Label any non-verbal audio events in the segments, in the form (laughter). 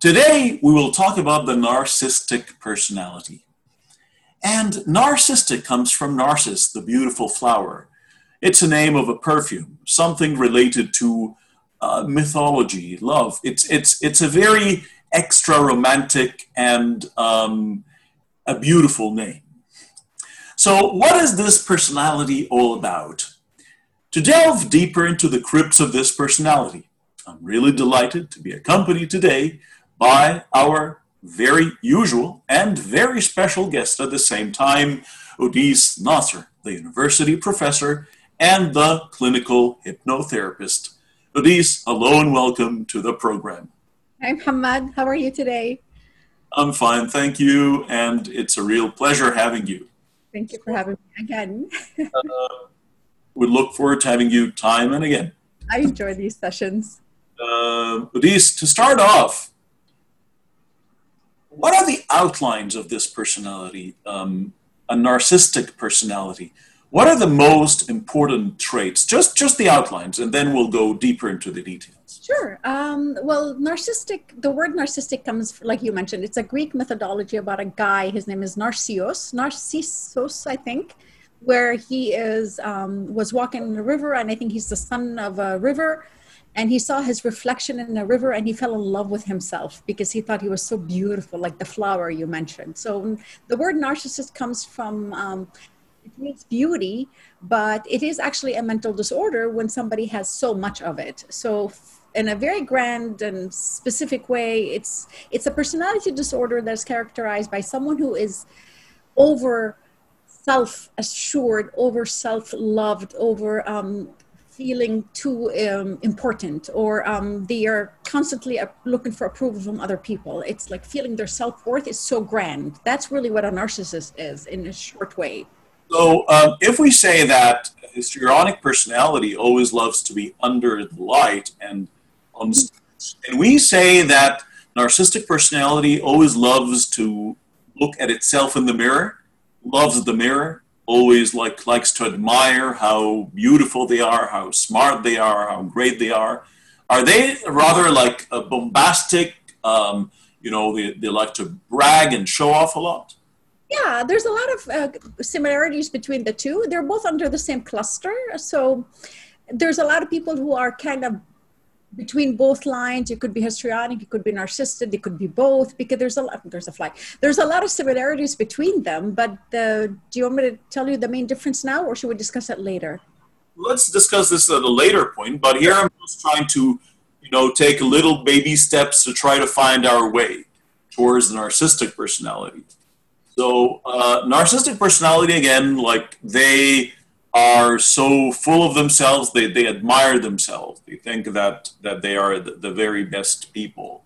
Today, we will talk about the narcissistic personality. And narcissistic comes from narcissus, the beautiful flower. It's a name of a perfume, something related to uh, mythology, love. It's, it's, it's a very extra romantic and um, a beautiful name. So, what is this personality all about? To delve deeper into the crypts of this personality, I'm really delighted to be accompanied today by our very usual and very special guest at the same time, Odis Nasser, the university professor and the clinical hypnotherapist. Odis, hello and welcome to the program. Hi, Muhammad. How are you today? I'm fine, thank you, and it's a real pleasure having you. Thank you for having me again. (laughs) uh, we look forward to having you time and again. I enjoy these sessions. Uh, Odis, to start off, what are the outlines of this personality, um, a narcissistic personality? What are the most important traits? Just, just the outlines, and then we'll go deeper into the details. Sure. Um, well, narcissistic, the word narcissistic comes, like you mentioned, it's a Greek methodology about a guy. His name is Narcissus, Narcissus, I think, where he is um, was walking in a river, and I think he's the son of a river and he saw his reflection in the river and he fell in love with himself because he thought he was so beautiful like the flower you mentioned. So the word narcissist comes from um, it means beauty but it is actually a mental disorder when somebody has so much of it. So in a very grand and specific way it's it's a personality disorder that's characterized by someone who is over self assured over self loved over um, feeling too um, important or um, they are constantly looking for approval from other people. It's like feeling their self worth is so grand. That's really what a narcissist is in a short way. So, um, if we say that histrionic personality always loves to be under the light and on and we say that narcissistic personality always loves to look at itself in the mirror, loves the mirror, always like likes to admire how beautiful they are, how smart they are, how great they are. Are they rather like a bombastic? Um, you know, they, they like to brag and show off a lot. Yeah, there's a lot of uh, similarities between the two. They're both under the same cluster, so there's a lot of people who are kind of between both lines. You could be histrionic, you could be narcissistic, it could be both because there's a lot. There's a fly. There's a lot of similarities between them. But uh, do you want me to tell you the main difference now, or should we discuss it later? Let's discuss this at a later point. But here I'm just trying to, you know, take little baby steps to try to find our way towards the narcissistic personality. So, uh, narcissistic personality again, like they are so full of themselves they, they admire themselves. They think that that they are the, the very best people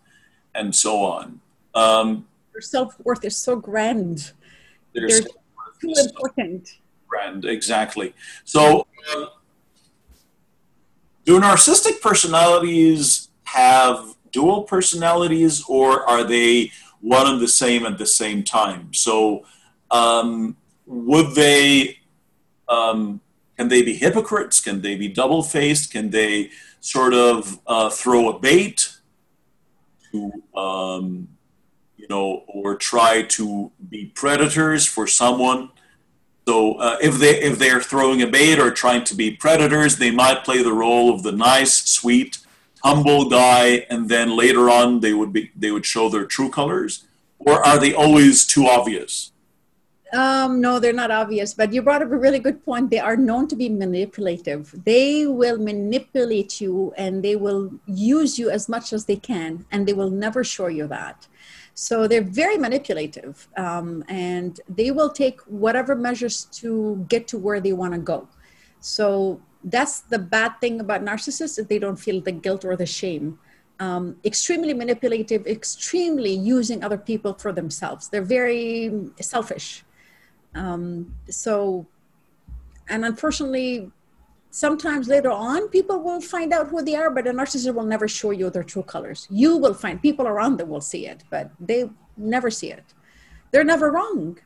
and so on. Um, their self-worth is so grand. They're too important. grand exactly. So uh, do narcissistic personalities have dual personalities or are they one and the same at the same time? So um, would they um, can they be hypocrites? Can they be double faced? Can they sort of uh, throw a bait to, um, you know, or try to be predators for someone? So uh, if they if they're throwing a bait or trying to be predators, they might play the role of the nice, sweet, humble guy, and then later on they would be they would show their true colors. Or are they always too obvious? Um, no, they're not obvious, but you brought up a really good point. They are known to be manipulative. They will manipulate you and they will use you as much as they can, and they will never show you that. So they're very manipulative um, and they will take whatever measures to get to where they want to go. So that's the bad thing about narcissists that they don't feel the guilt or the shame. Um, extremely manipulative, extremely using other people for themselves. They're very selfish. Um, so, and unfortunately, sometimes later on, people will find out who they are, but a narcissist will never show you their true colors. You will find people around them will see it, but they never see it. They're never wrong.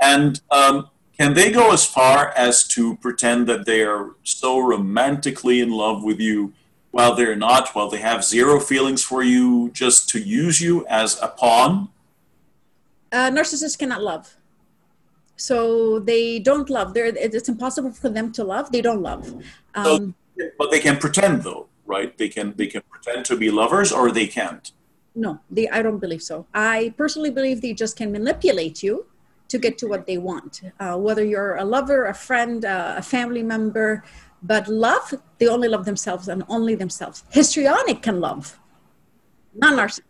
And um, can they go as far as to pretend that they are so romantically in love with you while they're not, while they have zero feelings for you, just to use you as a pawn? Uh, narcissists cannot love. So they don't love. They're, it's impossible for them to love. They don't love. Um, so, but they can pretend, though, right? They can they can pretend to be lovers, or they can't. No, they. I don't believe so. I personally believe they just can manipulate you to get to what they want. Uh, whether you're a lover, a friend, uh, a family member, but love, they only love themselves and only themselves. Histrionic can love, not narcissist.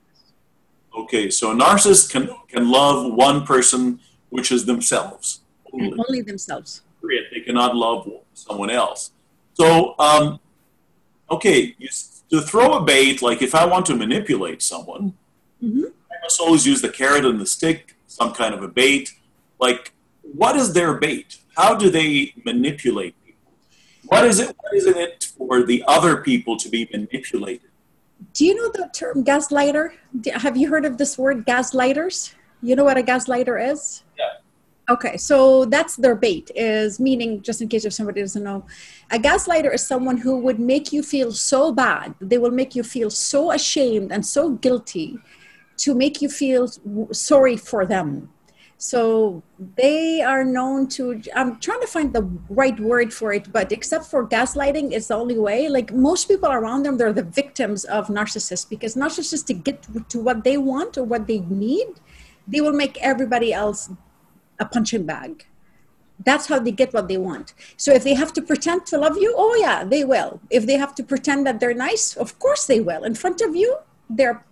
Okay, so a narcissist can can love one person which is themselves. Only, only themselves. They cannot love someone else. So, um, okay, you, to throw a bait, like if I want to manipulate someone, mm-hmm. I must always use the carrot and the stick, some kind of a bait. Like, what is their bait? How do they manipulate people? What is it? What is it for the other people to be manipulated? Do you know the term gaslighter? Have you heard of this word, gaslighters? You know what a gaslighter is? Yeah. Okay, so that's their bait, is meaning, just in case if somebody doesn't know, a gaslighter is someone who would make you feel so bad, they will make you feel so ashamed and so guilty to make you feel sorry for them. So they are known to, I'm trying to find the right word for it, but except for gaslighting, it's the only way. Like most people around them, they're the victims of narcissists because narcissists, to get to what they want or what they need, they will make everybody else a punching bag. That's how they get what they want. So if they have to pretend to love you, oh yeah, they will. If they have to pretend that they're nice, of course they will. In front of you, they're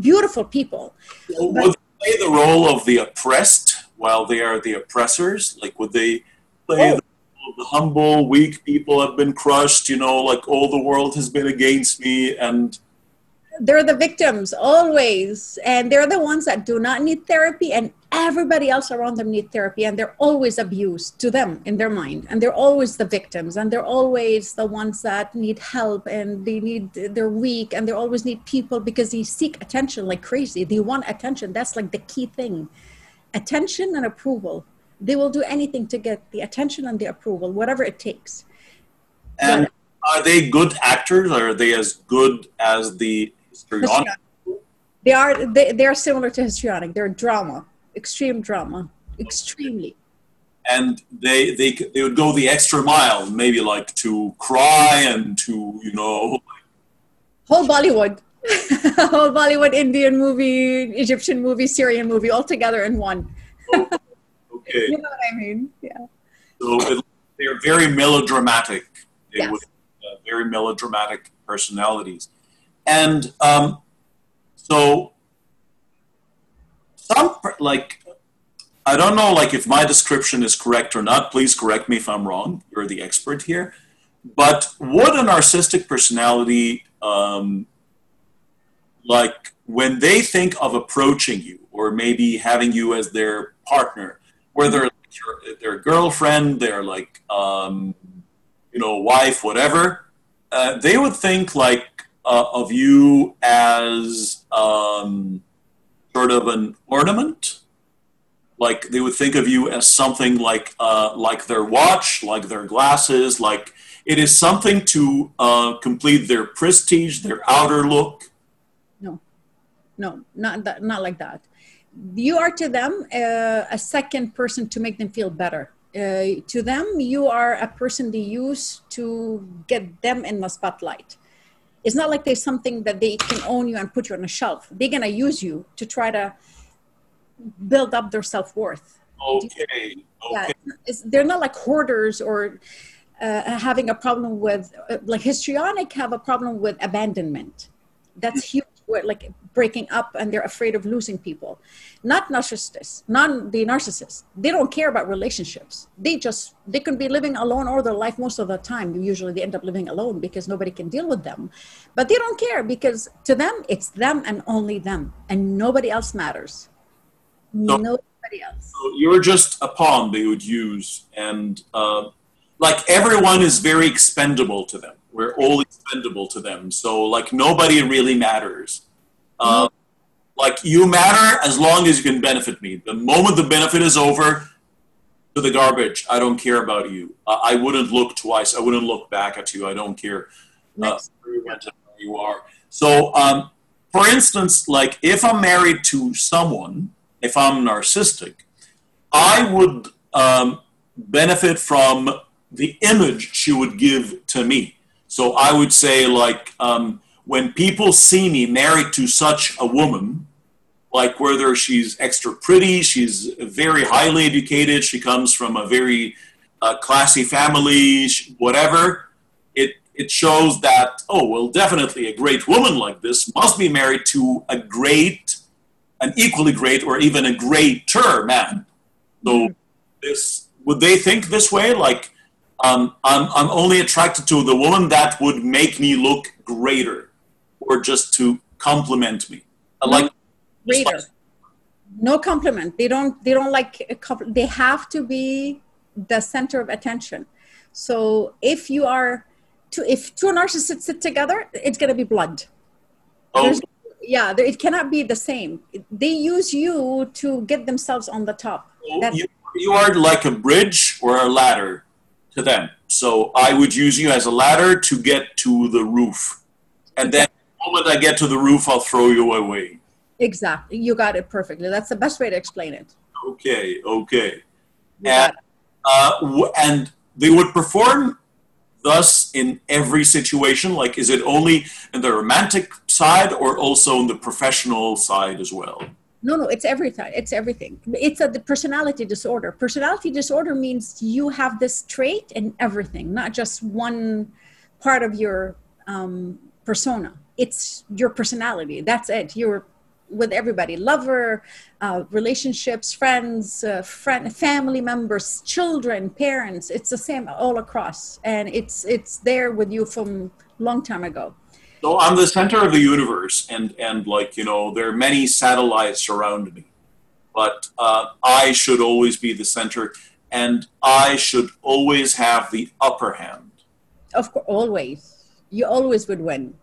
beautiful people. Well, would they play the role of the oppressed while they are the oppressors? Like, would they play oh. the, the humble, weak people have been crushed? You know, like all the world has been against me, and they're the victims always and they're the ones that do not need therapy and everybody else around them need therapy and they're always abused to them in their mind and they're always the victims and they're always the ones that need help and they need they're weak and they always need people because they seek attention like crazy. They want attention. That's like the key thing. Attention and approval. They will do anything to get the attention and the approval whatever it takes. And but, are they good actors or are they as good as the histrionic? They are they, they are similar to histrionic. They're drama, extreme drama, extremely. And they they they would go the extra mile, maybe like to cry and to you know. Whole Bollywood, (laughs) whole Bollywood, Indian movie, Egyptian movie, Syrian movie, all together in one. Oh, okay. (laughs) you know what I mean? Yeah. So it, they're very melodramatic. They yes. would, uh, very melodramatic personalities. And um, so, some like I don't know, like if my description is correct or not. Please correct me if I'm wrong. You're the expert here. But would a narcissistic personality, um, like when they think of approaching you or maybe having you as their partner, whether your, their girlfriend, their like, um, you know, wife, whatever, uh, they would think like uh, of you as um, sort of an ornament. Like they would think of you as something like uh, like their watch, like their glasses, like it is something to uh, complete their prestige, their outer look. No, no, not that, not like that. You are to them uh, a second person to make them feel better. Uh, to them, you are a person they use to get them in the spotlight it's not like there's something that they can own you and put you on a shelf. They're gonna use you to try to build up their self worth. Okay. okay. Yeah, they're not like hoarders or uh, having a problem with uh, like histrionic have a problem with abandonment. That's huge like breaking up and they're afraid of losing people. Not narcissists, not the narcissists. They don't care about relationships. They just they can be living alone all their life most of the time. Usually they end up living alone because nobody can deal with them. But they don't care because to them it's them and only them and nobody else matters. No, nobody else. So you're just a pawn they would use and uh, like everyone is very expendable to them we're all expendable to them. So like nobody really matters. Uh, like you matter as long as you can benefit me. The moment the benefit is over, to the garbage. I don't care about you. Uh, I wouldn't look twice. I wouldn't look back at you. I don't care. uh, you are. So, um, for instance, like if I'm married to someone, if I'm narcissistic, I would um, benefit from the image she would give to me. So I would say, like, um, when people see me married to such a woman, like whether she's extra pretty, she's very highly educated, she comes from a very uh, classy family, whatever, it it shows that oh well, definitely a great woman like this must be married to a great, an equally great, or even a greater man. So this would they think this way? Like um, I'm I'm only attracted to the woman that would make me look greater, or just to compliment me. I like greater. No compliment. They don't. They don't like. A couple, they have to be the center of attention. So if you are, to, if two narcissists sit together, it's going to be blood. Oh. There's, yeah, it cannot be the same. They use you to get themselves on the top. Oh, you, you are like a bridge or a ladder to them. So I would use you as a ladder to get to the roof. And then the moment I get to the roof, I'll throw you away. Exactly. You got it perfectly. That's the best way to explain it. Okay, okay. And, uh, and they would perform thus in every situation? Like, is it only in the romantic side or also in the professional side as well? No, no, it's everything. It's everything. It's a the personality disorder. Personality disorder means you have this trait in everything, not just one part of your um, persona. It's your personality. That's it. You're with everybody. Lover uh, relationships friends uh, friend family members children parents. It's the same all across. And it's it's there with you from long time ago. So i'm the center of the universe and and like you know there are many satellites around me. But uh, i should always be the center and i should always have the upper hand. Of course always. You always would win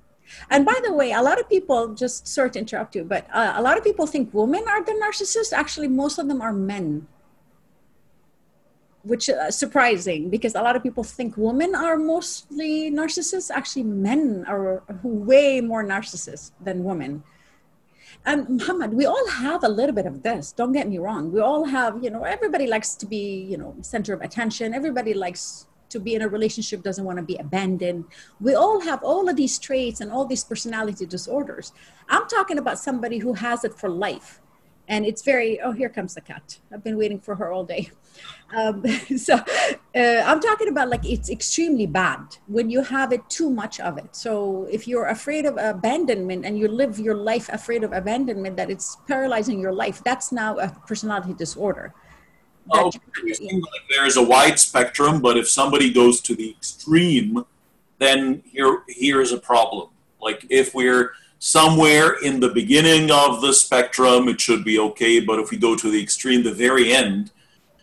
and by the way, a lot of people, just sorry to interrupt you, but uh, a lot of people think women are the narcissists. Actually, most of them are men, which is uh, surprising because a lot of people think women are mostly narcissists. Actually, men are way more narcissists than women. And Muhammad, we all have a little bit of this. Don't get me wrong. We all have, you know, everybody likes to be, you know, center of attention. Everybody likes to be in a relationship doesn't want to be abandoned. We all have all of these traits and all these personality disorders. I'm talking about somebody who has it for life and it's very oh here comes the cat. I've been waiting for her all day. Um, (laughs) so uh, i'm talking about like it's extremely bad when you have it too much of it. So if you're afraid of abandonment and you live your life afraid of abandonment that it's paralyzing your life that's now a personality disorder Oh, like there is a wide spectrum, but if somebody goes to the extreme, then here here is a problem. Like if we're somewhere in the beginning of the spectrum, it should be okay. But if we go to the extreme, the very end,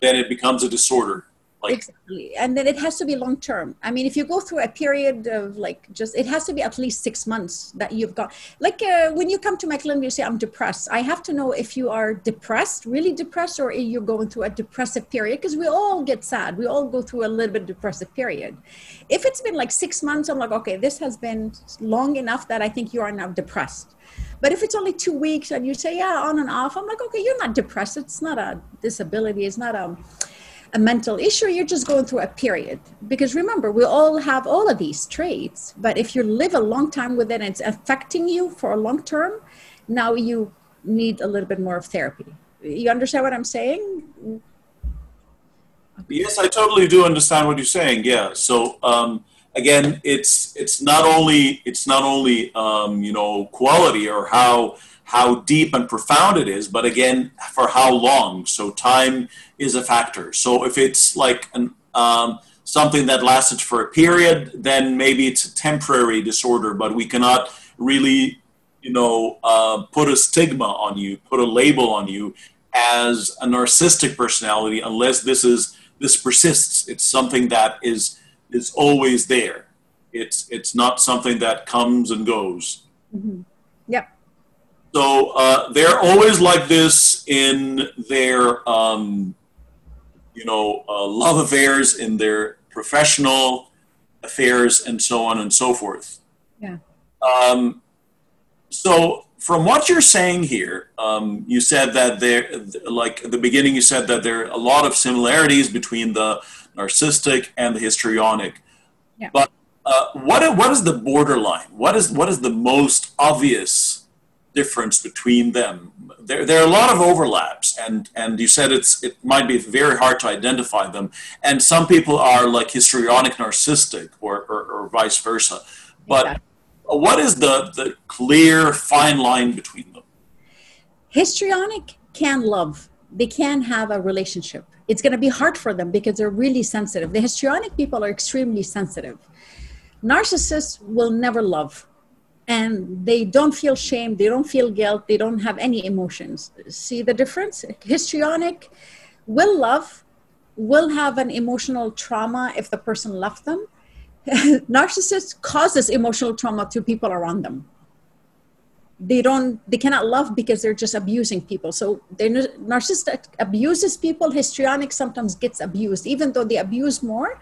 then it becomes a disorder. Exactly. And then it has to be long term. I mean, if you go through a period of like just, it has to be at least six months that you've got. Like uh, when you come to my clinic, you say, I'm depressed. I have to know if you are depressed, really depressed, or you're going through a depressive period because we all get sad. We all go through a little bit depressive period. If it's been like six months, I'm like, okay, this has been long enough that I think you are now depressed. But if it's only two weeks and you say, yeah, on and off, I'm like, okay, you're not depressed. It's not a disability. It's not a, a mental issue, you're just going through a period. Because remember, we all have all of these traits, but if you live a long time with it and it's affecting you for a long term, now you need a little bit more of therapy. You understand what I'm saying? Yes, I totally do understand what you're saying. Yeah. So um, again, it's it's not only it's not only um, you know quality or how how deep and profound it is, but again, for how long. So time is a factor. So if it's like an, um, something that lasted for a period, then maybe it's a temporary disorder, but we cannot really, you know, uh, put a stigma on you, put a label on you as a narcissistic personality unless this is this persists. It's something that is is always there. It's it's not something that comes and goes. Mm-hmm. So uh, they're always like this in their, um, you know, uh, love affairs, in their professional affairs and so on and so forth. Yeah. Um, so from what you're saying here, um, you said that there, like at the beginning, you said that there are a lot of similarities between the narcissistic and the histrionic. Yeah. But uh, what what is the borderline? What is what is the most obvious difference between them? There, there are a lot of overlaps, and and you said it's it might be very hard to identify them. And some people are like histrionic narcissistic, or or, or vice versa. But Exactly. what is the the clear fine line between them? histrionic can love they can have a relationship it's going to be hard for them because they're really sensitive the histrionic people are extremely sensitive narcissists will never love and they don't feel shame they don't feel guilt they don't have any emotions. See the difference? Histrionic will love will have an emotional trauma if the person left them. (laughs) Narcissist causes emotional trauma to people around them. They don't they cannot love because they're just abusing people. So they're narcissistic abuses people histrionic sometimes gets abused. Even though they abuse more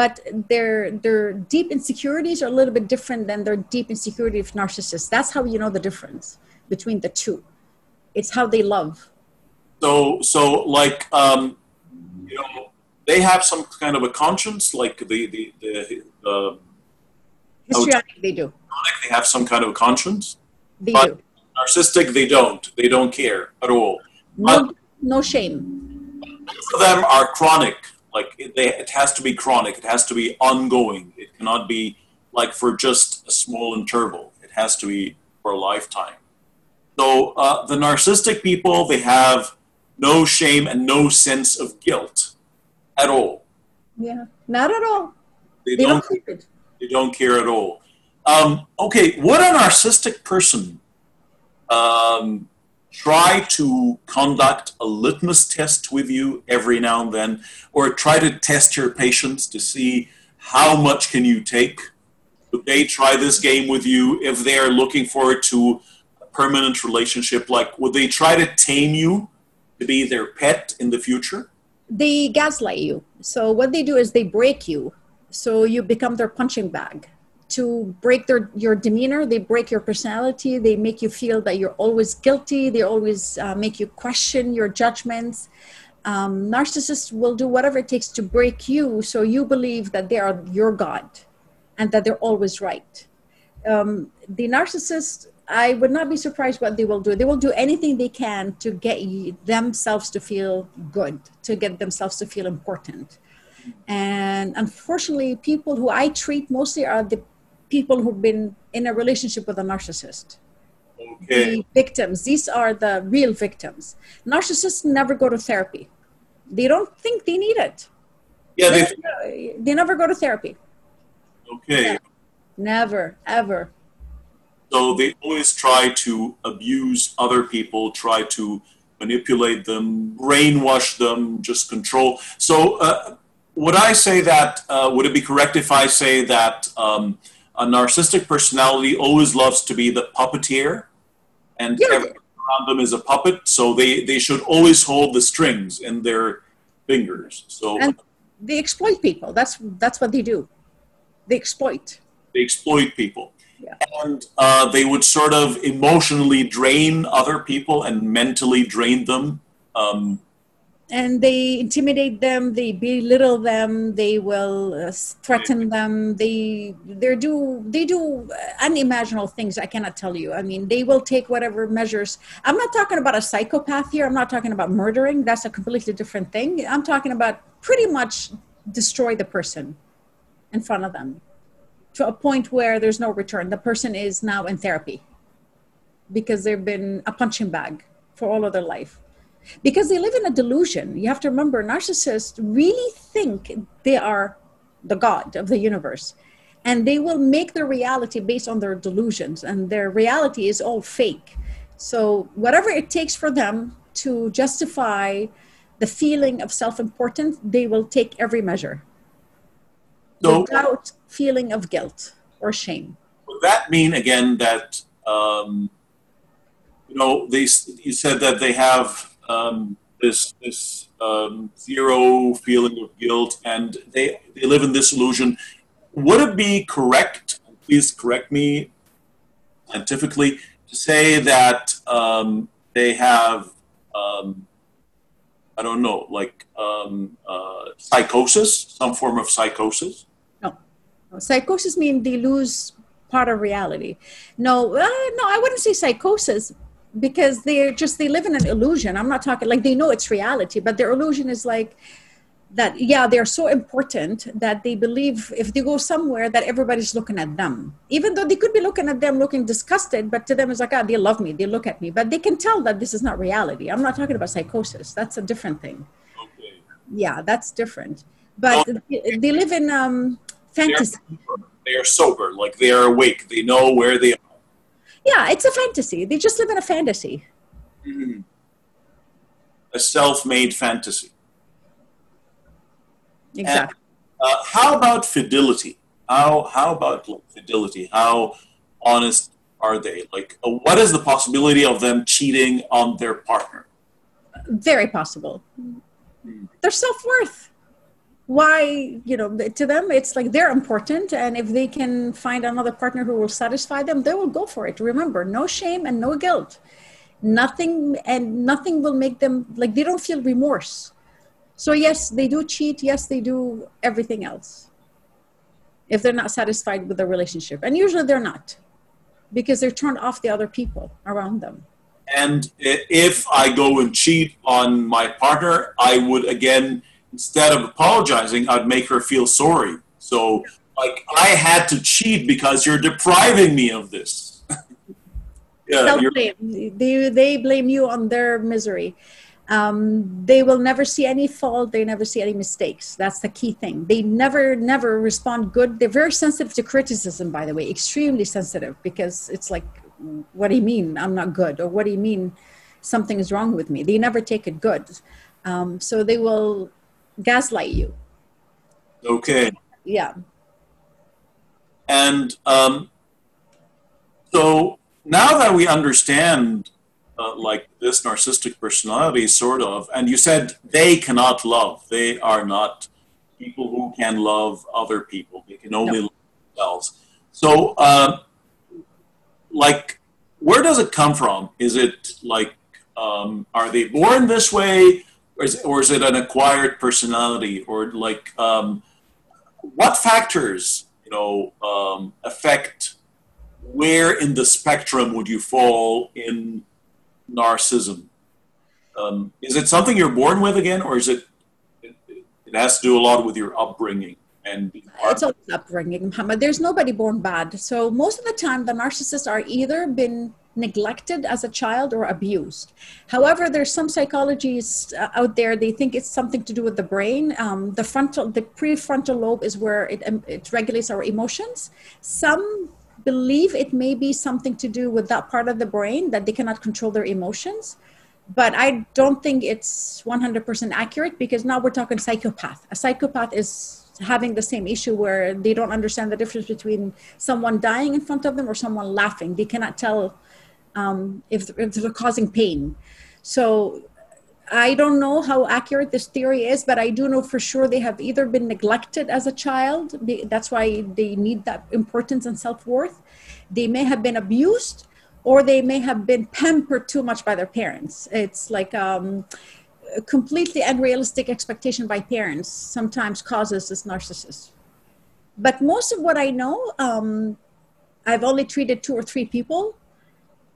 but their their deep insecurities are a little bit different than their deep insecurity of narcissists that's how you know the difference between the two it's how they love So so like um, you know they have some kind of a conscience, like the the the, the histrionic they do they have some kind of a conscience. they But- do Narcissistic, they don't. They don't care at all. no no shame Most of them are chronic. Like it, they, it has to be chronic. It has to be ongoing. It cannot be like for just a small interval. It has to be for a lifetime. So uh, the narcissistic people, they have no shame and no sense of guilt at all. yeah not at all They, they don't. don't They don't care at all. Um, okay, what a narcissistic person um, try to conduct a litmus test with you every now and then, or try to test your patience to see how much can you take? Would they try this game with you if they are looking forward to a permanent relationship? Like, would they try to tame you to be their pet in the future? they gaslight you. So what they do is they break you. So you become their punching bag. To break their your demeanor, they break your personality. They make you feel that you're always guilty. They always uh, make you question your judgments. Um, narcissists will do whatever it takes to break you, so you believe that they are your god, and that they're always right. Um, the narcissist I would not be surprised what they will do. They will do anything they can to get you, themselves to feel good, to get themselves to feel important. And unfortunately, people who I treat mostly are the people who've been in a relationship with a narcissist. Okay. The victims, these are the real victims. Narcissists never go to therapy. They don't think they need it. Yeah, they, They never go to therapy. okay. Never, ever. So they always try to abuse other people, try to manipulate them, brainwash them, just control. So uh, would I say that, uh, would it be correct if I say that um, a narcissistic personality always loves to be the puppeteer and Yeah. everyone around them is a puppet? So they, they should always hold the strings in their fingers. So And they exploit people. That's that's what they do. They exploit. they exploit people. Yeah. And uh, they would sort of emotionally drain other people and mentally drain them. Um, and they intimidate them they belittle them they will uh, threaten them. They they do they do unimaginable things i cannot tell you. I mean they will take whatever measures. I'm not talking about a psychopath here. I'm not talking about murdering. That's a completely different thing. I'm talking about pretty much destroy the person in front of them to a point where there's no return. The person is now in therapy because they've been a punching bag for all of their life because they live in a delusion. You have to remember, narcissists really think they are the god of the universe. And they will make their reality based on their delusions, and their reality is all fake. So, whatever it takes for them to justify the feeling of self importance, they will take every measure so without feeling of guilt or shame. would that mean again that um, you know they you said that they have um, this this um, zero feeling of guilt and they they live in this illusion. would it be correct, please correct me scientifically, to say that um, they have, um, I don't know, like um, uh, psychosis, some form of psychosis? No. Psychosis means they lose part of reality. No, uh, no, I wouldn't say psychosis because they're just they live in an illusion. I'm not talking like they know it's reality, but their illusion is like that yeah they're so important that they believe if they go somewhere that everybody's looking at them. Even though they could be looking at them looking disgusted but to them it's like ah they love me they look at me. But they can tell that this is not reality. I'm not talking about psychosis. That's a different thing. Okay. yeah that's different. But well, they live in um fantasy. they are sober like they are awake. They know where they are yeah it's a fantasy they just live in a fantasy mm-hmm. a self-made fantasy Exactly. And, uh, how about fidelity? How how about fidelity? How honest are they? Like, uh, what is the possibility of them cheating on their partner? Very possible. Hmm. Their self worth. Why, you know, to them, it's like they're important. And if they can find another partner who will satisfy them, they will go for it. Remember, no shame and no guilt. Nothing, and nothing will make them like they don't feel remorse so, yes, they do cheat. Yes, they do everything else if they're not satisfied with the relationship. And usually they're not because they're turned off the other people around them. And if I go and cheat on my partner, I would again, instead of apologizing, I'd make her feel sorry. So, like, I had to cheat because you're depriving me of this. (laughs) yeah, they, they blame you on their misery. Um, they will never see any fault. They never see any mistakes. That's the key thing. They never never respond good. They're very sensitive to criticism by the way extremely sensitive because it's like what do you mean i'm not good? Or what do you mean something is wrong with me? They never take it good. Um, so they will gaslight you okay yeah and um, so now that we understand uh, like this narcissistic personality, sort of. And you said they cannot love. They are not people who can love other people. They can only love themselves. So, uh, like, where does it come from? Is it like, um, are they born this way? Or is, or is it an acquired personality? Or like, um, what factors, you know, um, affect where in the spectrum would you fall in narcissism. Um, is it something you're born with again, or is it, it, it has to do a lot with your upbringing? And it's always upbringing, Muhammad. There's nobody born bad. So most of the time, the narcissists are either been neglected as a child or abused. However, there's some psychologies uh, out there. They think it's something to do with the brain. Um, the frontal, the prefrontal lobe is where it, um, it regulates our emotions. Some believe it may be something to do with that part of the brain that they cannot control their emotions but i don't think it's 100% accurate because now we're talking psychopath a psychopath is having the same issue where they don't understand the difference between someone dying in front of them or someone laughing they cannot tell um, if, if they're causing pain so I don't know how accurate this theory is, but I do know for sure they have either been neglected as a child, that's why they need that importance and self worth. They may have been abused, or they may have been pampered too much by their parents. It's like um, a completely unrealistic expectation by parents sometimes causes this narcissist. But most of what I know, um, I've only treated two or three people.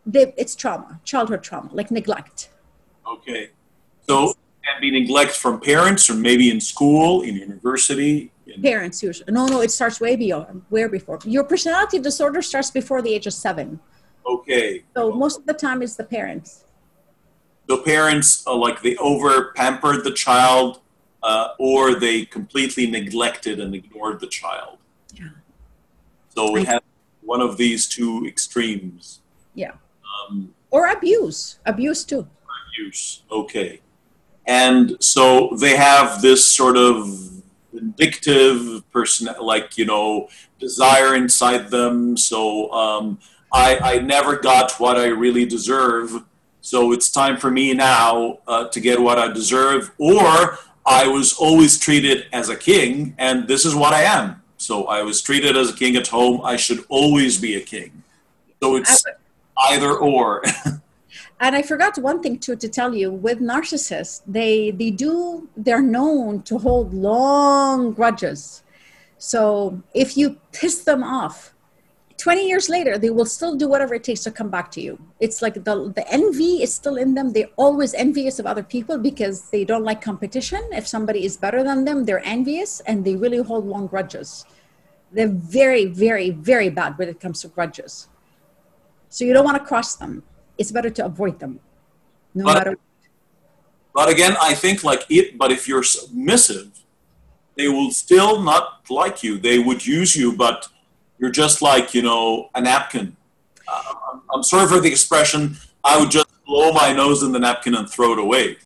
They, it's trauma, childhood trauma, like neglect. Okay. So can be neglect from parents or maybe in school, in university. In parents usually. No, no, it starts way beyond, where before. Your personality disorder starts before the age of seven. Okay. So most of the time it's the parents. The parents, are like they over pampered the child, uh, or they completely neglected and ignored the child. Yeah. So we have one of these two extremes. Yeah. Um, or abuse, abuse too. Abuse. Okay. And so they have this sort of vindictive person, like, you know, desire inside them. So um, I, I never got what I really deserve. So it's time for me now uh, to get what I deserve. Or I was always treated as a king, and this is what I am. So I was treated as a king at home. I should always be a king. So it's either or. (laughs) and I forgot one thing too to tell you. With narcissists, they they do they're known to hold long grudges. So if you piss them off, 20 years later they will still do whatever it takes to come back to you. It's like the, the envy is still in them. They're always envious of other people because they don't like competition. If somebody is better than them they're envious and they really hold long grudges. They're very very very bad when it comes to grudges so you don't want to cross them it's better to avoid them no but, matter but again i think like it but if you're submissive they will still not like you they would use you but you're just like, you know, a napkin. Uh, I'm sorry for the expression. I would just blow my nose in the napkin and throw it away.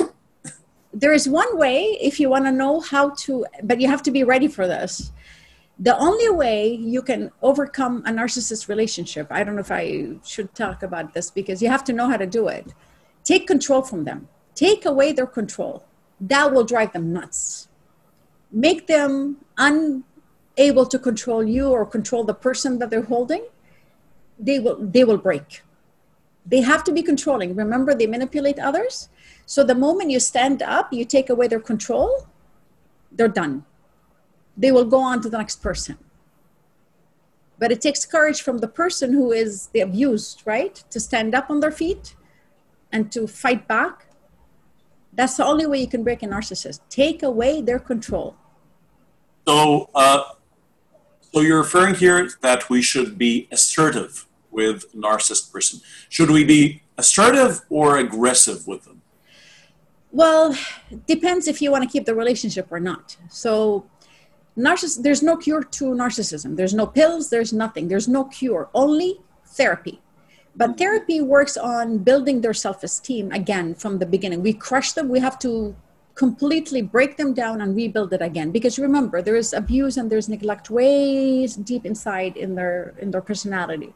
There is one way if you want to know how to, but you have to be ready for this. The only way you can overcome a narcissist relationship, I don't know if I should talk about this because you have to know how to do it. Take control from them, take away their control. That will drive them nuts. Make them unable to control you or control the person that they're holding, they will they will break. They have to be controlling. Remember, they manipulate others. So the moment you stand up, you take away their control, they're done. They will go on to the next person. But it takes courage from the person who is the abused, right? To stand up on their feet and to fight back. That's the only way you can break a narcissist. Take away their control. So, uh, so you're referring here that we should be assertive with narcissist person. Should we be assertive or aggressive with them? Well, depends if you want to keep the relationship or not. So narciss- there's no cure to narcissism. There's no pills, there's nothing. There's no cure, only therapy. But therapy works on building their self-esteem again from the beginning. We crush them, we have to completely break them down and rebuild it again because remember there is abuse and there's neglect way deep inside in their in their personality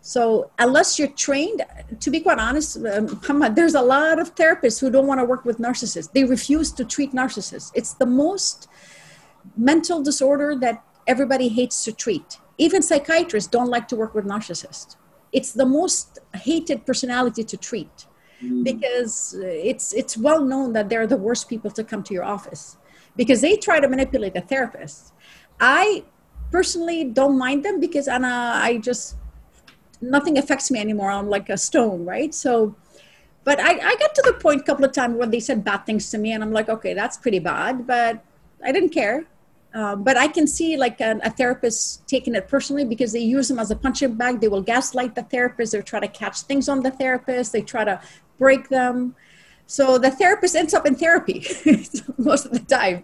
so unless you're trained to be quite honest um, there's a lot of therapists who don't want to work with narcissists they refuse to treat narcissists it's the most mental disorder that everybody hates to treat even psychiatrists don't like to work with narcissists it's the most hated personality to treat Mm. because it's it's well known that they're the worst people to come to your office because they try to manipulate the therapist. I personally don't mind them because Anna, I just nothing affects me anymore. I'm like a stone, right? So, but I, I got to the point a couple of times when they said bad things to me, and I'm like, okay, that's pretty bad, but I didn't care. Um, but I can see like a, a, therapist taking it personally because they use them as a punching bag. They will gaslight the therapist. They try to catch things on the therapist. They try to break them. So the therapist ends up in therapy (laughs) most of the time.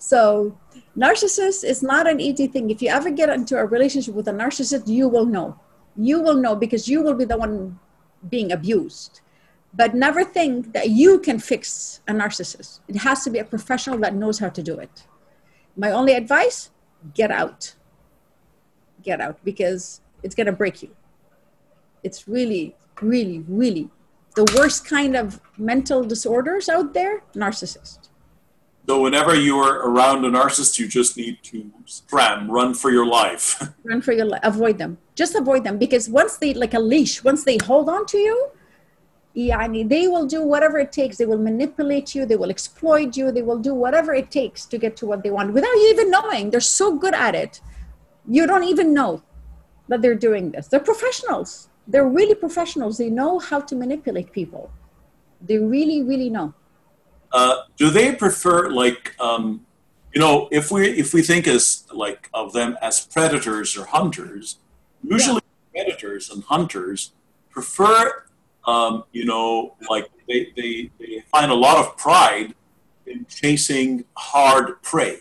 So narcissist is not an easy thing. If you ever get into a relationship with a narcissist, you will know. You will know because you will be the one being abused. But never think that you can fix a narcissist. It has to be a professional that knows how to do it. My only advice get out. Get out because it's going to break you. It's really, really, really the worst kind of mental disorders out there narcissist so whenever you are around a narcissist you just need to scram run for your life (laughs) run for your life avoid them just avoid them because once they like a leash once they hold on to you yeah, I mean, they will do whatever it takes. They will manipulate you. They will exploit you. They will do whatever it takes to get to what they want without you even knowing. They're so good at it. You don't even know that they're doing this. They're professionals they're really professionals. They know how to manipulate people. They really, really know. Uh, do they prefer like um, you know if we if we think as like of them as predators or hunters? Usually, yeah. predators and hunters prefer um, you know like they, they they find a lot of pride in chasing hard prey.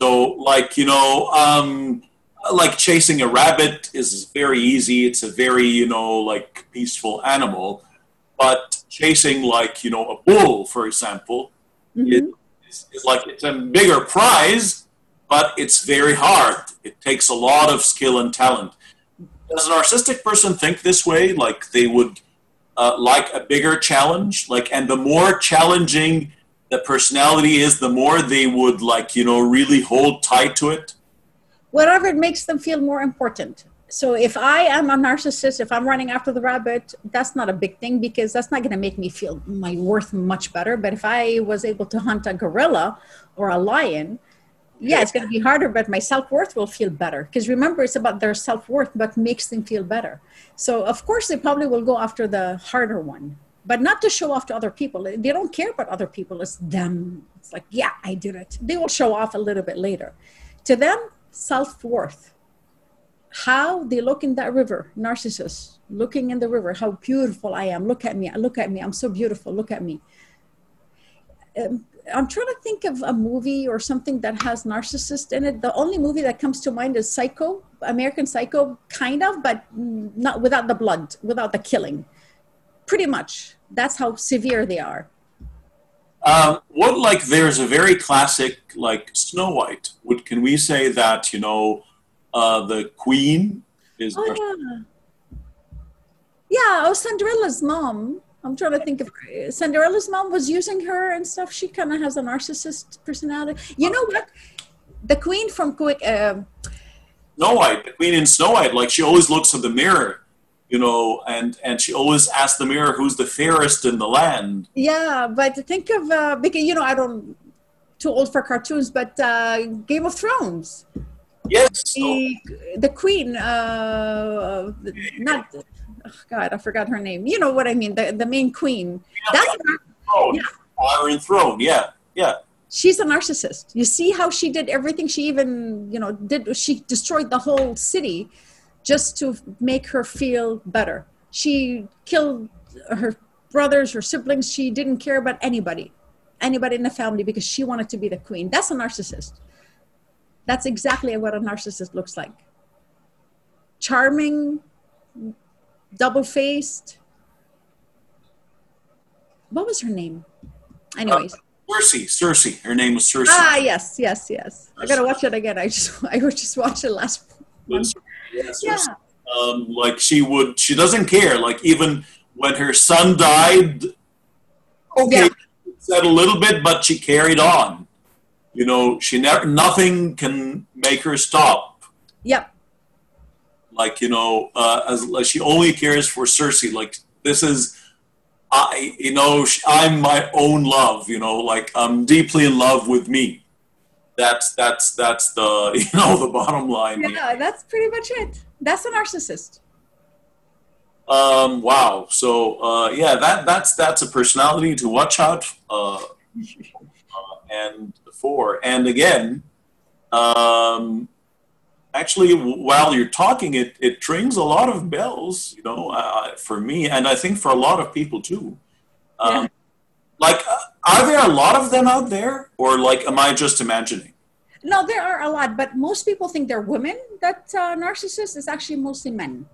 So like you know. Um, like chasing a rabbit is very easy. It's a very, you know, like peaceful animal. But chasing like, you know, a bull, for example, mm-hmm. is, is like it's a bigger prize, but it's very hard. It takes a lot of skill and talent. Does a narcissistic person think this way? Like they would uh, like a bigger challenge? Like, and the more challenging the personality is, the more they would like, you know, really hold tight to it? whatever it makes them feel more important so if i am a narcissist if i'm running after the rabbit that's not a big thing because that's not going to make me feel my worth much better but if i was able to hunt a gorilla or a lion yeah it's going to be harder but my self-worth will feel better. Because remember it's about their self-worth but makes them feel better. So of course they probably will go after the harder one but not to show off to other people. They don't care about other people. It's them. It's like yeah i did it. They will show off a little bit later. To them self-worth. How they look in that river narcissus looking in the river how beautiful i am. Look at me. Look at me. I'm so beautiful. Look at me. Um, i'm trying to think of a movie or something that has narcissist in it the only movie that comes to mind is psycho american psycho kind of but not without the blood without the killing pretty much that's how severe they are um, what like there's a very classic like Snow White. Would can we say that you know uh, the queen is? Oh, yeah. yeah, oh Cinderella's mom. I'm trying to think of Cinderella's mom was using her and stuff. She kind of has a narcissist personality. You know what? The queen from Quick. Uh, Snow White, the queen in Snow White, like she always looks in the mirror you know, and and she always asks the mirror who's the fairest in the land. Yeah, but think of uh, because you know I don't too old for cartoons, but uh, Game of Thrones. Yes. The, the queen, uh, not oh God, I forgot her name. You know what I mean? The the main queen. Yeah, That's throne. Oh, yeah. Iron Throne. Yeah, yeah. She's a narcissist. You see how she did everything. She even, you know, did she destroyed the whole city just to make her feel better. She killed her brothers, her siblings. She didn't care about anybody, anybody in the family because she wanted to be the queen. That's a narcissist. That's exactly what a narcissist looks like charming, double faced. What was her name? Anyways. Uh, Cersei, Cersei. Her name was Cersei. Ah, yes, yes, yes. I gotta watch it again. I just, (laughs) I just watched it last month. Yes, yeah. Um, like she would, she doesn't care. Like even when her son died, okay, yeah. said a little bit, but she carried on. You know, she never, nothing can make her stop. Yep. Like you know, uh, as like she only cares for Cersei. Like this is, I, you know, I'm my own love. You know, like I'm deeply in love with me that's that's that's the (laughs) you know the bottom line. Yeah, that's pretty much it. That's a narcissist. Um, wow. So uh, yeah, that that's that's a personality to watch out uh, (laughs) uh, and for. And again, um, actually, while you're talking, it it rings a lot of bells. You know, uh, for me, and I think for a lot of people too. Um, yeah. Like uh, are there a lot of them out there, or like, am I just imagining? No, there are a lot, but most people think they're women that uh, narcissists is actually mostly men.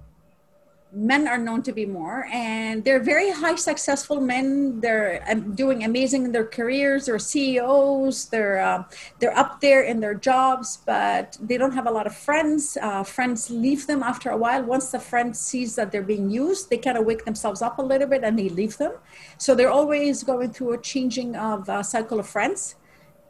Men are known to be more, and they're very high successful men. They're um, doing amazing in their careers. They're CEOs. They're uh, they're up there in their jobs, but they don't have a lot of friends. Uh, friends leave them after a while. Once the friend sees that they're being used, they kind of wake themselves up a little bit and they leave them. So they're always going through a changing of uh, cycle of friends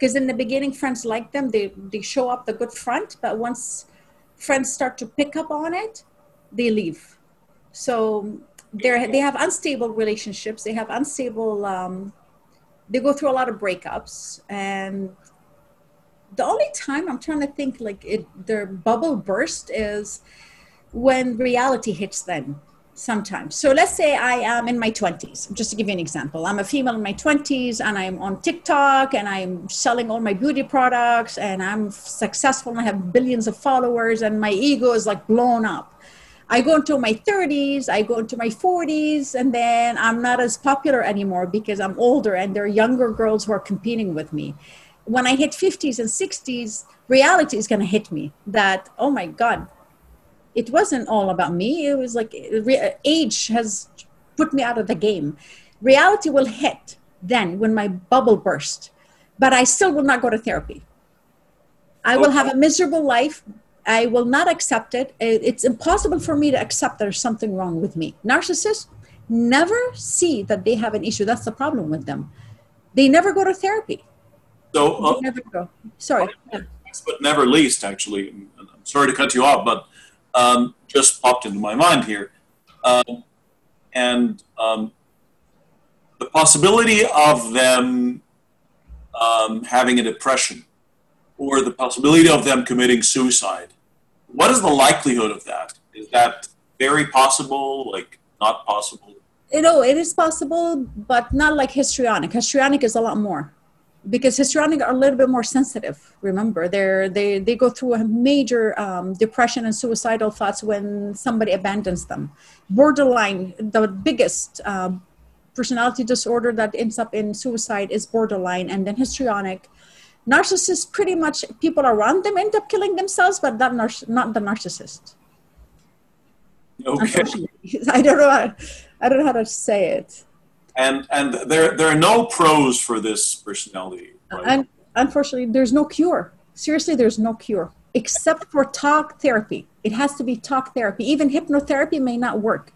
because in the beginning friends like them they they show up the good front but once friends start to pick up on it they leave so they they have unstable relationships they have unstable um, they go through a lot of breakups and the only time i'm trying to think like it their bubble burst is when reality hits them sometimes. So let's say I am in my 20s, just to give you an example. I'm a female in my 20s and I'm on TikTok and I'm selling all my beauty products and I'm successful and I have billions of followers and my ego is like blown up. I go into my 30s, I go into my 40s, and then I'm not as popular anymore because I'm older and there are younger girls who are competing with me. When I hit 50s and 60s, reality is going to hit me that, oh my God, it wasn't all about me. It was like age has put me out of the game. Reality will hit then when my bubble burst, but I still will not go to therapy. I will have a miserable life. I will not accept it. It's impossible for me to accept there's something wrong with me. Narcissists never see that they have an issue. That's the problem with them. They never go to therapy. So, uh, never go. Sorry. But never least, actually, I'm sorry to cut you off, but um, just popped into my mind here. Um, and um, the possibility of them um, having a depression or the possibility of them committing suicide. What is the likelihood of that? Is that very possible, like not possible? You know, it is possible, but not like histrionic. Histrionic is a lot more because histrionic are a little bit more sensitive remember they're they they go through a major um, depression and suicidal thoughts when somebody abandons them borderline the biggest uh, personality disorder that ends up in suicide is borderline and then histrionic narcissists pretty much people around them end up killing themselves but not, nar- not the narcissist. Okay. (laughs) I don't know how, i don't know how to say it. And and there there are no pros for this personality right? and unfortunately there's no cure. Seriously there's no cure. Except for talk therapy. It has to be talk therapy. Even hypnotherapy may not work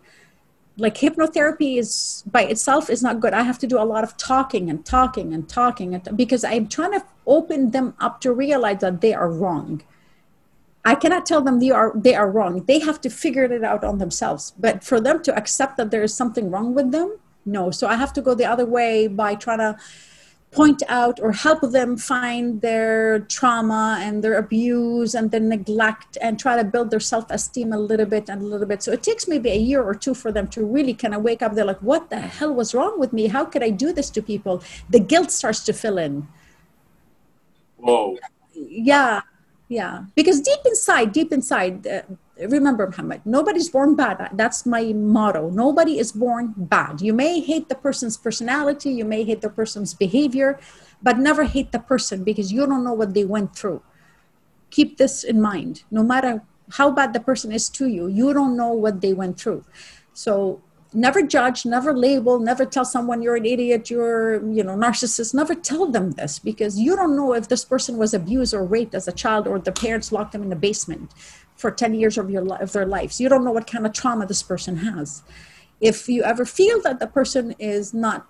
like hypnotherapy is by itself is not good. I have to do a lot of talking and talking and talking and because i'm trying to open them up to realize that they are wrong. I cannot tell them they are they are wrong. They have to figure it out on themselves. But for them to accept that there is something wrong with them no. So i have to go the other way by trying to point out or help them find their trauma and their abuse and their neglect and try to build their self-esteem a little bit and a little bit. So it takes maybe a year or two for them to really kind of wake up. They're like what the hell was wrong with me? How could i do this to people? The guilt starts to fill in. Whoa. Yeah yeah. Because deep inside deep inside uh, remember muhammad nobody's born bad. That's my motto. Nobody is born bad. You may hate the person's personality. You may hate the person's behavior but never hate the person because you don't know what they went through. Keep this in mind. No matter how bad the person is to you you don't know what they went through. So never judge never label never tell someone you're an idiot you're you know narcissist. Never tell them this because you don't know if this person was abused or raped as a child or the parents locked them in the basement for 10 years of, your, of their lives. You don't know what kind of trauma this person has. If you ever feel that the person is not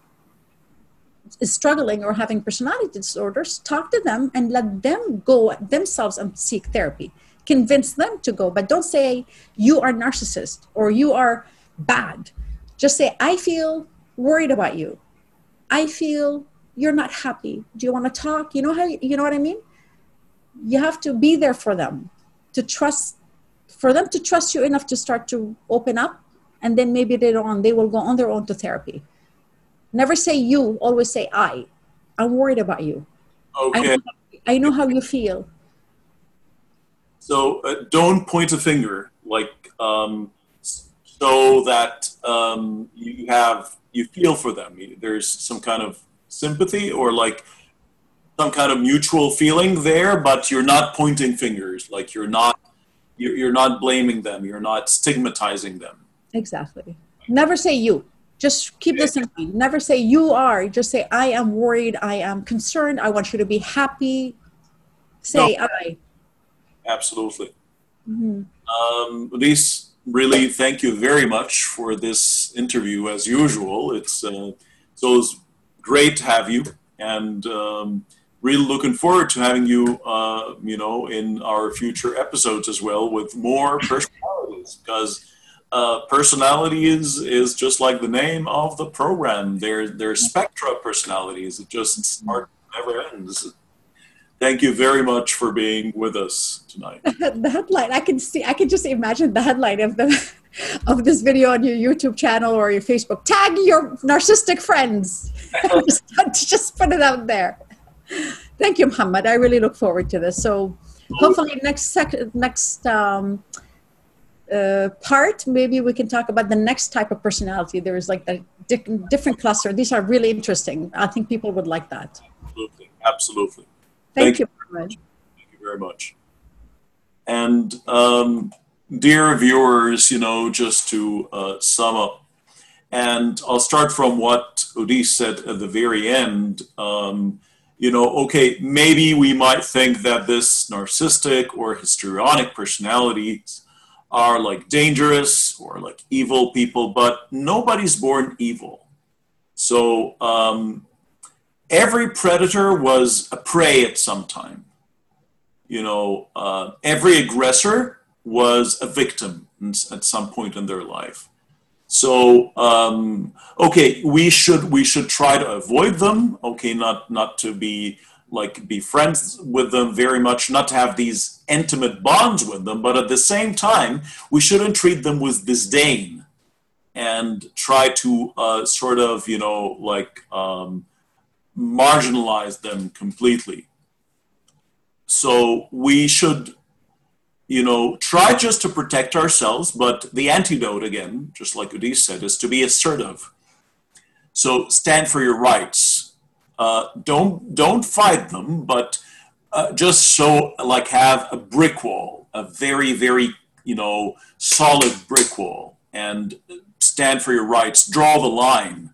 is struggling or having personality disorders, talk to them and let them go themselves and seek therapy. Convince them to go, but don't say you are narcissist or you are bad. Just say I feel worried about you. I feel you're not happy. Do you want to talk? You know how you know what I mean? You have to be there for them to trust for them to trust you enough to start to open up and then maybe later on they will go on their own to therapy. Never say you always say i. I'm worried about you. Okay. i know, I know how you feel. So uh, don't point a finger like um, so that um, you have you feel for them. There's some kind of sympathy or like some kind of mutual feeling there, but you're not pointing fingers. Like you're not you're not blaming them. You're not stigmatizing them. Exactly. Never say you. Just keep this in mind. Never say you are. Just say I am worried. I am concerned. I want you to be happy. Say no. I. Absolutely. Mm-hmm. Um, Elise, really, thank you very much for this interview. As usual, it's uh, so it's great to have you, and um, really looking forward to having you, uh, you know, in our future episodes as well with more personalities because uh, personality is is just like the name of the program. There there's spectra of personalities. It just never ends. Thank you very much for being with us tonight. (laughs) the headline, I can see, I can just imagine the headline of the of this video on your YouTube channel or your Facebook. Tag your narcissistic friends. (laughs) just, just put it out there. Thank you, Muhammad. I really look forward to this. So hopefully next sec- next um, uh, part, maybe we can talk about the next type of personality. There is like a di- different cluster. These are really interesting. I think people would like that. Absolutely, absolutely. Thank, Thank you, Muhammad. Thank you very much. And um, dear viewers, you know, just to uh, sum up, and I'll start from what Odis said at the very end. Um, you know, okay, maybe we might think that this narcissistic or histrionic personalities are like dangerous or like evil people, but nobody's born evil. So um, every predator was a prey at some time. you know, uh, every aggressor was a victim at some point in their life. So um, okay, we should we should try to avoid them. Okay, not not to be like be friends with them very much, not to have these intimate bonds with them, but at the same time, we shouldn't treat them with disdain and try to uh, sort of you know like um, marginalize them completely. So we should you know, try just to protect ourselves, but the antidote, again, just like Udis said, is to be assertive. So stand for your rights. Uh, don't don't fight them, but uh, just so like have a brick wall, a very very you know solid brick wall, and stand for your rights. Draw the line.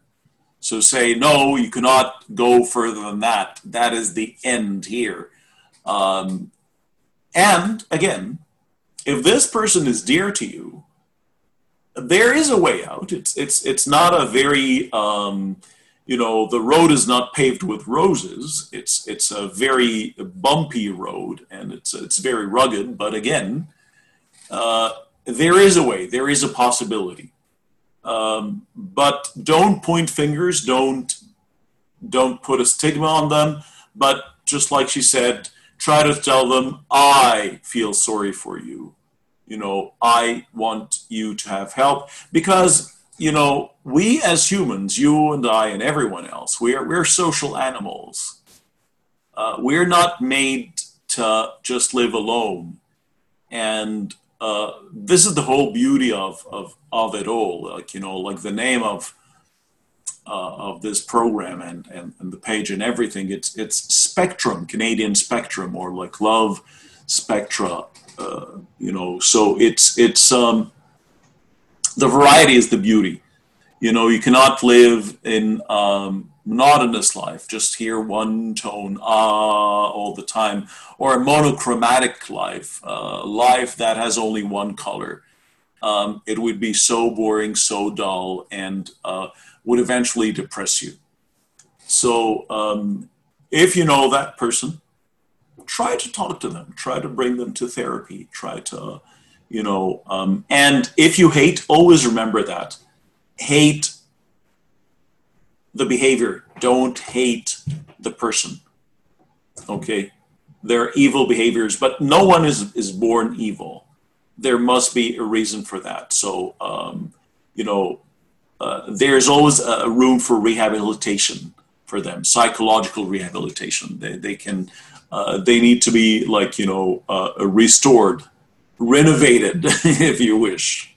So say no, you cannot go further than that. That is the end here. Um, and again, if this person is dear to you, there is a way out. It's it's it's not a very um, you know the road is not paved with roses. It's it's a very bumpy road and it's it's very rugged. But again, uh, there is a way. There is a possibility. Um, but don't point fingers. Don't don't put a stigma on them. But just like she said, try to tell them, I feel sorry for you. You know, I want you to have help because, you know, we as humans, you and I and everyone else, we're, we're social animals. Uh, we're not made to just live alone. And uh, this is the whole beauty of, of, of it all. Like, you know, like the name of, uh, of this program and, and, and the page and everything. It's it's Spectrum, Canadian Spectrum, or like Love Spectra. Uh, you know, so it's it's um, the variety is the beauty. You know, you cannot live in um, monotonous life, just hear one tone ah all the time, or a monochromatic life, uh, life that has only one color. Um, it would be so boring, so dull, and uh, would eventually depress you. So um, if you know that person, try to talk to them, try to bring them to therapy, try to, you know, um, and if you hate, always remember that. Hate the behavior, don't hate the person. Okay? They're evil behaviors, but no one is, is born evil. There must be a reason for that. So, um, you know, uh, there's always a room for rehabilitation for them, psychological rehabilitation. They, they can, uh, they need to be like, you know, uh, restored, renovated, (laughs) if you wish.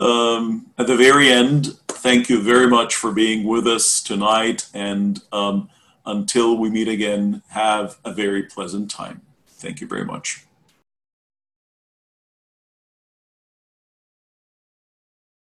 Um, at the very end, thank you very much for being with us tonight. And um, until we meet again, have a very pleasant time. Thank you very much.